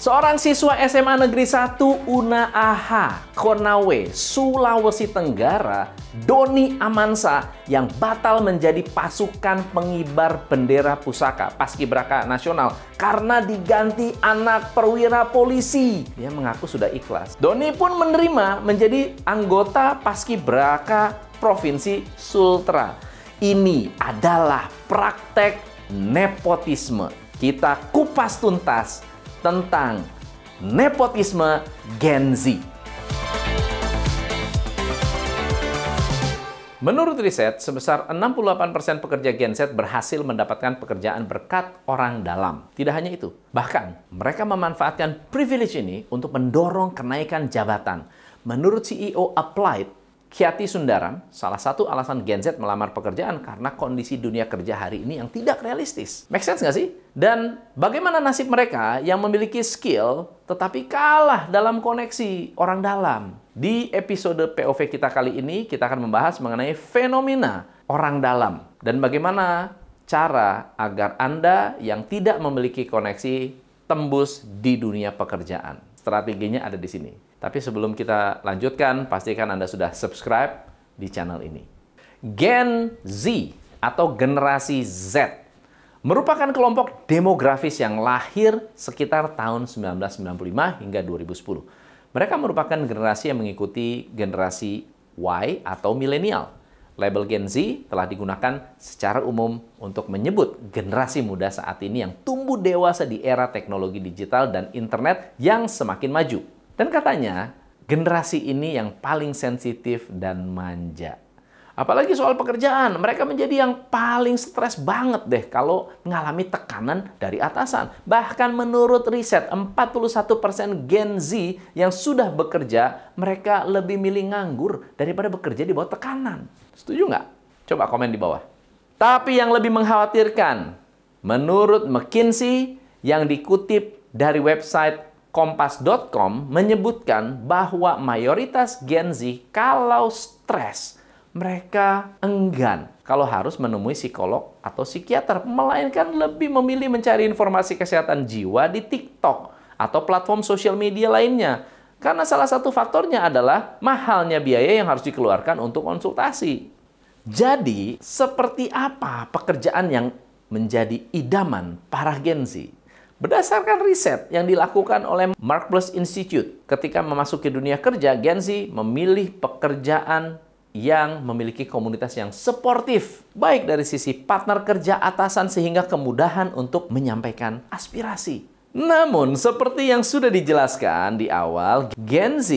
Seorang siswa SMA Negeri 1 Una Aha, Konawe, Sulawesi Tenggara, Doni Amansa yang batal menjadi pasukan pengibar bendera pusaka Paskibraka Nasional karena diganti anak perwira polisi. Dia mengaku sudah ikhlas. Doni pun menerima menjadi anggota Paskibraka Provinsi Sultra. Ini adalah praktek nepotisme. Kita kupas tuntas tentang nepotisme Gen Z. Menurut riset, sebesar 68% pekerja Gen Z berhasil mendapatkan pekerjaan berkat orang dalam. Tidak hanya itu, bahkan mereka memanfaatkan privilege ini untuk mendorong kenaikan jabatan. Menurut CEO Applied, Kiati Sundaram, salah satu alasan Gen Z melamar pekerjaan karena kondisi dunia kerja hari ini yang tidak realistis. Make sense nggak sih? Dan bagaimana nasib mereka yang memiliki skill tetapi kalah dalam koneksi orang dalam? Di episode POV kita kali ini, kita akan membahas mengenai fenomena orang dalam dan bagaimana cara agar Anda yang tidak memiliki koneksi tembus di dunia pekerjaan. Strateginya ada di sini. Tapi sebelum kita lanjutkan, pastikan Anda sudah subscribe di channel ini. Gen Z atau generasi Z merupakan kelompok demografis yang lahir sekitar tahun 1995 hingga 2010. Mereka merupakan generasi yang mengikuti generasi Y atau milenial. Label Gen Z telah digunakan secara umum untuk menyebut generasi muda saat ini yang tumbuh dewasa di era teknologi digital dan internet yang semakin maju. Dan katanya, generasi ini yang paling sensitif dan manja. Apalagi soal pekerjaan, mereka menjadi yang paling stres banget deh kalau mengalami tekanan dari atasan. Bahkan menurut riset, 41% Gen Z yang sudah bekerja, mereka lebih milih nganggur daripada bekerja di bawah tekanan. Setuju nggak? Coba komen di bawah. Tapi yang lebih mengkhawatirkan, menurut McKinsey yang dikutip dari website Kompas.com menyebutkan bahwa mayoritas Gen Z kalau stres mereka enggan kalau harus menemui psikolog atau psikiater, melainkan lebih memilih mencari informasi kesehatan jiwa di TikTok atau platform sosial media lainnya. Karena salah satu faktornya adalah mahalnya biaya yang harus dikeluarkan untuk konsultasi. Jadi, seperti apa pekerjaan yang menjadi idaman para Gen Z? Berdasarkan riset yang dilakukan oleh Mark Plus Institute, ketika memasuki dunia kerja, Gen Z memilih pekerjaan yang memiliki komunitas yang sportif, baik dari sisi partner kerja atasan sehingga kemudahan untuk menyampaikan aspirasi. Namun, seperti yang sudah dijelaskan di awal, Gen Z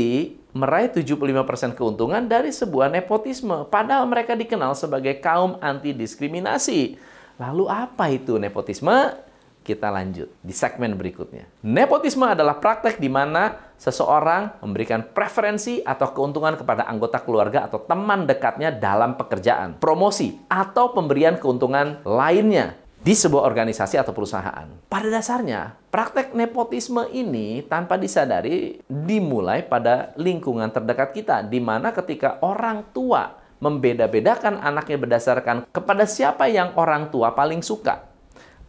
meraih 75% keuntungan dari sebuah nepotisme, padahal mereka dikenal sebagai kaum anti diskriminasi. Lalu apa itu nepotisme? kita lanjut di segmen berikutnya. Nepotisme adalah praktek di mana seseorang memberikan preferensi atau keuntungan kepada anggota keluarga atau teman dekatnya dalam pekerjaan, promosi, atau pemberian keuntungan lainnya di sebuah organisasi atau perusahaan. Pada dasarnya, praktek nepotisme ini tanpa disadari dimulai pada lingkungan terdekat kita, di mana ketika orang tua membeda-bedakan anaknya berdasarkan kepada siapa yang orang tua paling suka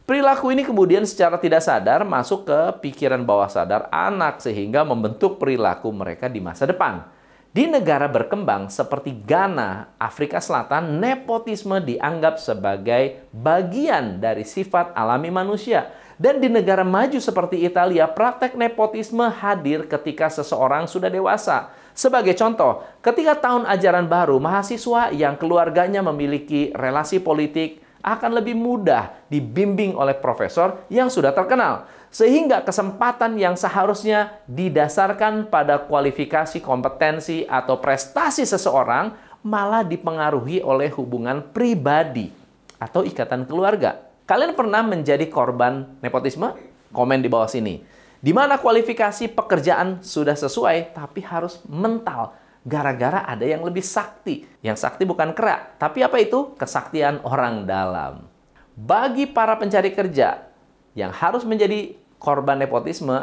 Perilaku ini kemudian secara tidak sadar masuk ke pikiran bawah sadar anak sehingga membentuk perilaku mereka di masa depan. Di negara berkembang seperti Ghana, Afrika Selatan, nepotisme dianggap sebagai bagian dari sifat alami manusia. Dan di negara maju seperti Italia, praktek nepotisme hadir ketika seseorang sudah dewasa. Sebagai contoh, ketika tahun ajaran baru, mahasiswa yang keluarganya memiliki relasi politik, akan lebih mudah dibimbing oleh profesor yang sudah terkenal. Sehingga kesempatan yang seharusnya didasarkan pada kualifikasi kompetensi atau prestasi seseorang malah dipengaruhi oleh hubungan pribadi atau ikatan keluarga. Kalian pernah menjadi korban nepotisme? Komen di bawah sini. Di mana kualifikasi pekerjaan sudah sesuai tapi harus mental gara-gara ada yang lebih sakti. Yang sakti bukan kerak, tapi apa itu? Kesaktian orang dalam. Bagi para pencari kerja yang harus menjadi korban nepotisme,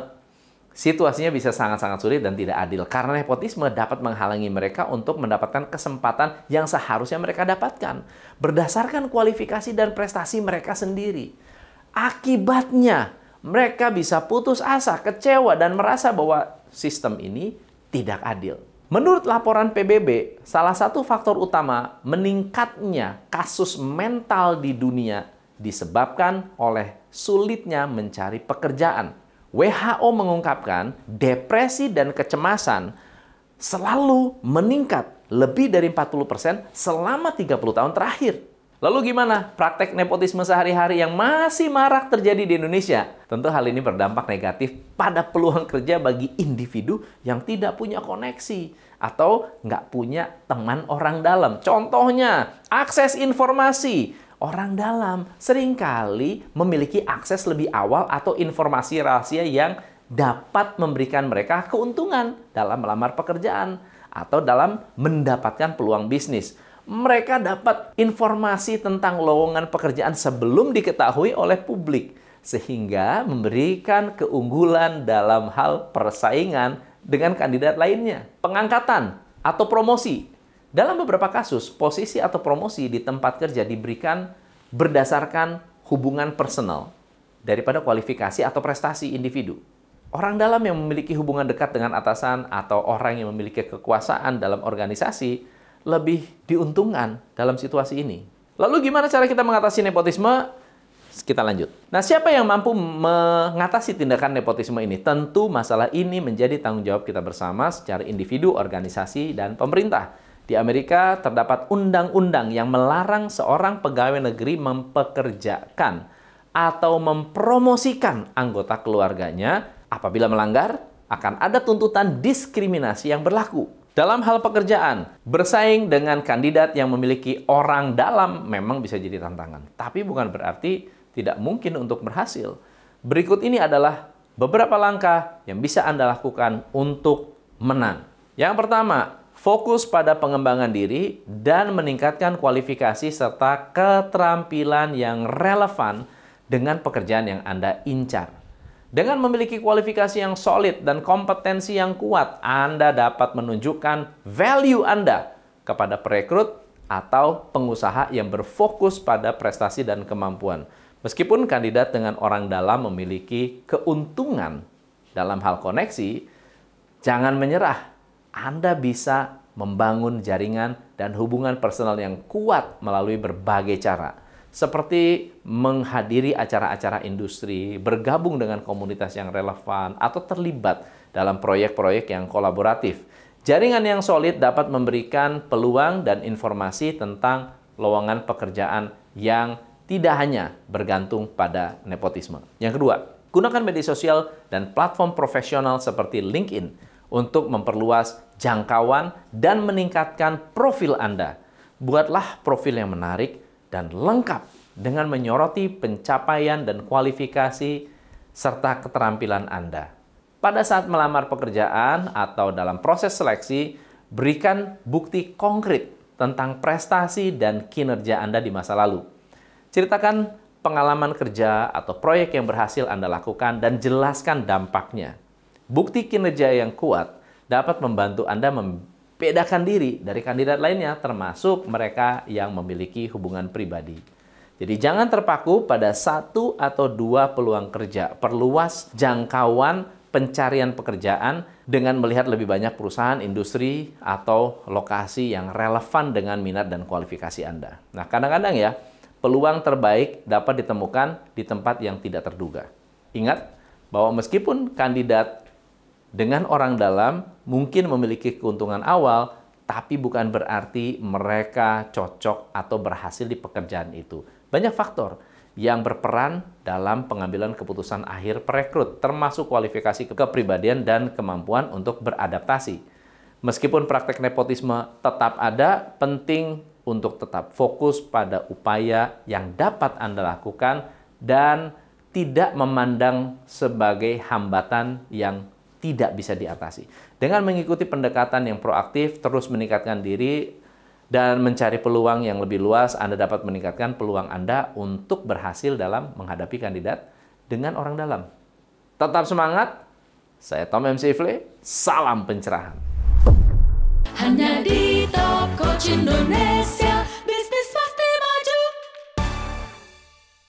situasinya bisa sangat-sangat sulit dan tidak adil karena nepotisme dapat menghalangi mereka untuk mendapatkan kesempatan yang seharusnya mereka dapatkan berdasarkan kualifikasi dan prestasi mereka sendiri. Akibatnya, mereka bisa putus asa, kecewa, dan merasa bahwa sistem ini tidak adil. Menurut laporan PBB, salah satu faktor utama meningkatnya kasus mental di dunia disebabkan oleh sulitnya mencari pekerjaan. WHO mengungkapkan depresi dan kecemasan selalu meningkat lebih dari 40% selama 30 tahun terakhir. Lalu gimana praktek nepotisme sehari-hari yang masih marak terjadi di Indonesia? Tentu hal ini berdampak negatif pada peluang kerja bagi individu yang tidak punya koneksi atau nggak punya teman orang dalam. Contohnya, akses informasi. Orang dalam sering kali memiliki akses lebih awal atau informasi rahasia yang dapat memberikan mereka keuntungan dalam melamar pekerjaan atau dalam mendapatkan peluang bisnis mereka dapat informasi tentang lowongan pekerjaan sebelum diketahui oleh publik, sehingga memberikan keunggulan dalam hal persaingan dengan kandidat lainnya. Pengangkatan atau promosi. Dalam beberapa kasus, posisi atau promosi di tempat kerja diberikan berdasarkan hubungan personal daripada kualifikasi atau prestasi individu. Orang dalam yang memiliki hubungan dekat dengan atasan atau orang yang memiliki kekuasaan dalam organisasi lebih diuntungkan dalam situasi ini. Lalu gimana cara kita mengatasi nepotisme? Kita lanjut. Nah, siapa yang mampu mengatasi tindakan nepotisme ini? Tentu masalah ini menjadi tanggung jawab kita bersama secara individu, organisasi, dan pemerintah. Di Amerika terdapat undang-undang yang melarang seorang pegawai negeri mempekerjakan atau mempromosikan anggota keluarganya apabila melanggar akan ada tuntutan diskriminasi yang berlaku. Dalam hal pekerjaan, bersaing dengan kandidat yang memiliki orang dalam memang bisa jadi tantangan, tapi bukan berarti tidak mungkin untuk berhasil. Berikut ini adalah beberapa langkah yang bisa Anda lakukan untuk menang. Yang pertama, fokus pada pengembangan diri dan meningkatkan kualifikasi serta keterampilan yang relevan dengan pekerjaan yang Anda incar. Dengan memiliki kualifikasi yang solid dan kompetensi yang kuat, Anda dapat menunjukkan value Anda kepada perekrut atau pengusaha yang berfokus pada prestasi dan kemampuan. Meskipun kandidat dengan orang dalam memiliki keuntungan dalam hal koneksi, jangan menyerah. Anda bisa membangun jaringan dan hubungan personal yang kuat melalui berbagai cara seperti menghadiri acara-acara industri, bergabung dengan komunitas yang relevan, atau terlibat dalam proyek-proyek yang kolaboratif. Jaringan yang solid dapat memberikan peluang dan informasi tentang lowongan pekerjaan yang tidak hanya bergantung pada nepotisme. Yang kedua, gunakan media sosial dan platform profesional seperti LinkedIn untuk memperluas jangkauan dan meningkatkan profil Anda. Buatlah profil yang menarik dan lengkap dengan menyoroti pencapaian dan kualifikasi serta keterampilan Anda. Pada saat melamar pekerjaan atau dalam proses seleksi, berikan bukti konkret tentang prestasi dan kinerja Anda di masa lalu. Ceritakan pengalaman kerja atau proyek yang berhasil Anda lakukan dan jelaskan dampaknya. Bukti kinerja yang kuat dapat membantu Anda bedakan diri dari kandidat lainnya, termasuk mereka yang memiliki hubungan pribadi. Jadi jangan terpaku pada satu atau dua peluang kerja. Perluas jangkauan pencarian pekerjaan dengan melihat lebih banyak perusahaan, industri, atau lokasi yang relevan dengan minat dan kualifikasi Anda. Nah, kadang-kadang ya, peluang terbaik dapat ditemukan di tempat yang tidak terduga. Ingat bahwa meskipun kandidat dengan orang dalam mungkin memiliki keuntungan awal, tapi bukan berarti mereka cocok atau berhasil di pekerjaan itu. Banyak faktor yang berperan dalam pengambilan keputusan akhir perekrut, termasuk kualifikasi kepribadian dan kemampuan untuk beradaptasi. Meskipun praktek nepotisme tetap ada, penting untuk tetap fokus pada upaya yang dapat Anda lakukan dan tidak memandang sebagai hambatan yang tidak bisa diatasi. Dengan mengikuti pendekatan yang proaktif, terus meningkatkan diri, dan mencari peluang yang lebih luas, Anda dapat meningkatkan peluang Anda untuk berhasil dalam menghadapi kandidat dengan orang dalam. Tetap semangat, saya Tom MC Ifle, salam pencerahan. Hanya di Top Coach Indonesia.